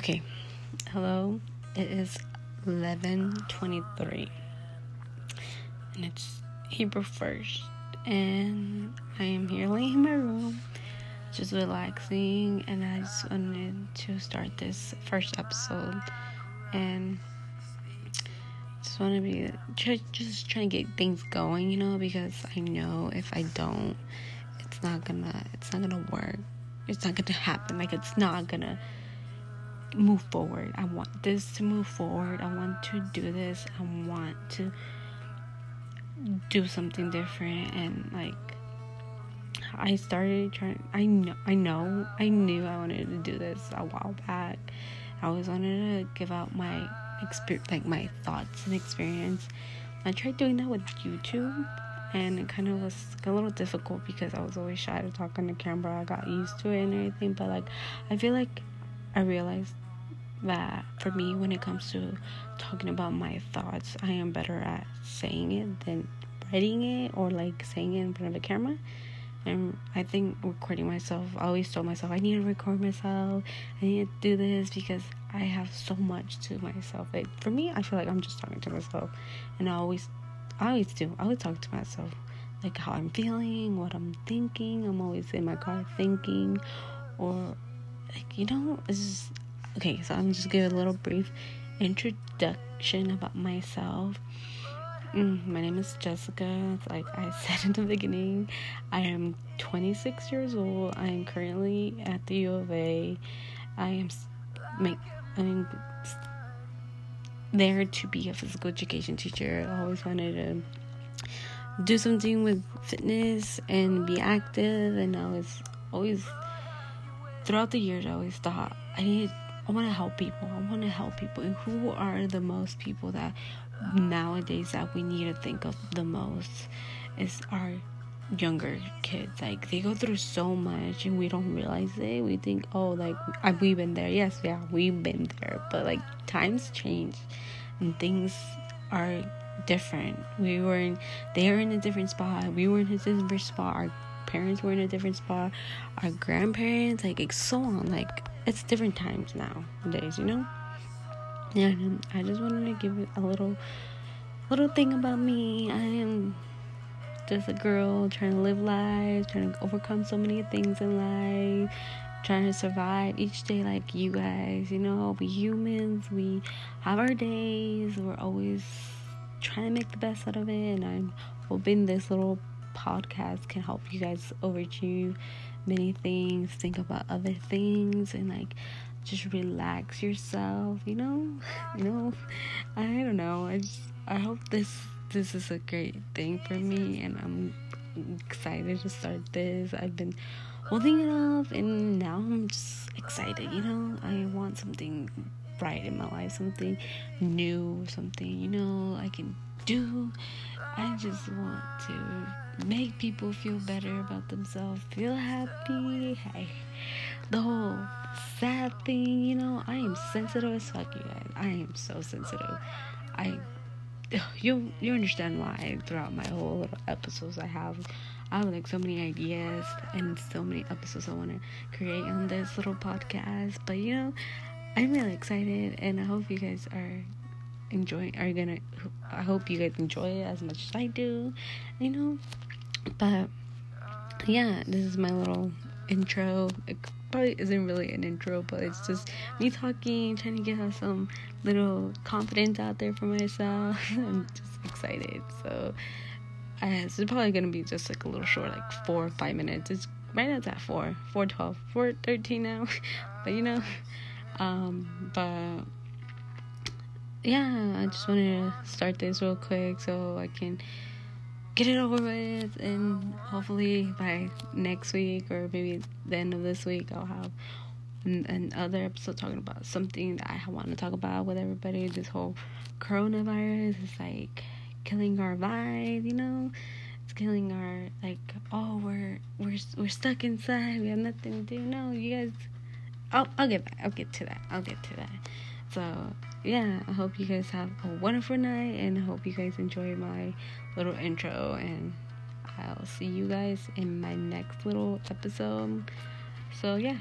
Okay. Hello. It is 11:23. And it's April 1st and I am here laying in my room just relaxing and I just wanted to start this first episode and just want to be just trying to get things going, you know, because I know if I don't, it's not gonna, it's not gonna work. It's not gonna happen. Like it's not gonna move forward. I want this to move forward. I want to do this. I want to do something different and like I started trying I know I know I knew I wanted to do this a while back. I always wanted to give out my experience like my thoughts and experience. I tried doing that with YouTube and it kind of was a little difficult because I was always shy to talk on the camera. I got used to it and everything, but like I feel like I realized that for me, when it comes to talking about my thoughts, I am better at saying it than writing it or like saying it in front of the camera. And I think recording myself, I always told myself I need to record myself. I need to do this because I have so much to myself. Like for me, I feel like I'm just talking to myself, and I always, I always do. I always talk to myself, like how I'm feeling, what I'm thinking. I'm always in my car thinking, or like you know, it's just okay, so I'm just give a little brief introduction about myself. Mm, my name is Jessica. Like I said in the beginning, I am 26 years old. I am currently at the U of A. I am make I'm there to be a physical education teacher. I always wanted to do something with fitness and be active, and I was always throughout the years I always thought I need, I want to help people. I want to help people. And who are the most people that nowadays that we need to think of the most is our younger kids. Like they go through so much and we don't realize it. We think, oh, like we've been there. Yes, yeah, we've been there. But like times change and things are different. We were in, they were in a different spot. We were in a different spot. Our parents were in a different spot. Our grandparents, like, so on. Like it's different times nowadays, you know. Yeah, I just wanted to give a little, little thing about me. I am just a girl trying to live life, trying to overcome so many things in life, trying to survive each day like you guys. You know, we humans, we have our days. We're always trying to make the best out of it, and I'm hoping this little podcast can help you guys overachieve many things, think about other things, and like just relax yourself. You know, you know. I don't know. I just I hope this this is a great thing for me, and I'm excited to start this. I've been holding it off, and now I'm just excited. You know, I want something bright in my life, something new, something you know I can do. I just want to make people feel better about themselves, feel happy. Hey, the whole sad thing, you know, I am sensitive as fuck, you guys. I am so sensitive. I you you understand why throughout my whole little episodes I have I have like so many ideas and so many episodes I want to create on this little podcast. But you know, I'm really excited and I hope you guys are enjoying are gonna I hope you guys enjoy it as much as I do, you know. But yeah, this is my little intro. It probably isn't really an intro, but it's just me talking, trying to get some little confidence out there for myself. I'm just excited. So uh, it's probably gonna be just like a little short, like four or five minutes. It's right now it's at four, four twelve, four thirteen now. but you know, um, but yeah, I just wanted to start this real quick so I can get it over with, and hopefully by next week or maybe the end of this week, I'll have another episode talking about something that I want to talk about with everybody. This whole coronavirus is like killing our vibe, you know. It's killing our like. Oh, we're we're we're stuck inside. We have nothing to do. No, you guys. I'll I'll get back. I'll get to that. I'll get to that. So yeah, I hope you guys have a wonderful night and I hope you guys enjoy my little intro and I'll see you guys in my next little episode. So yeah.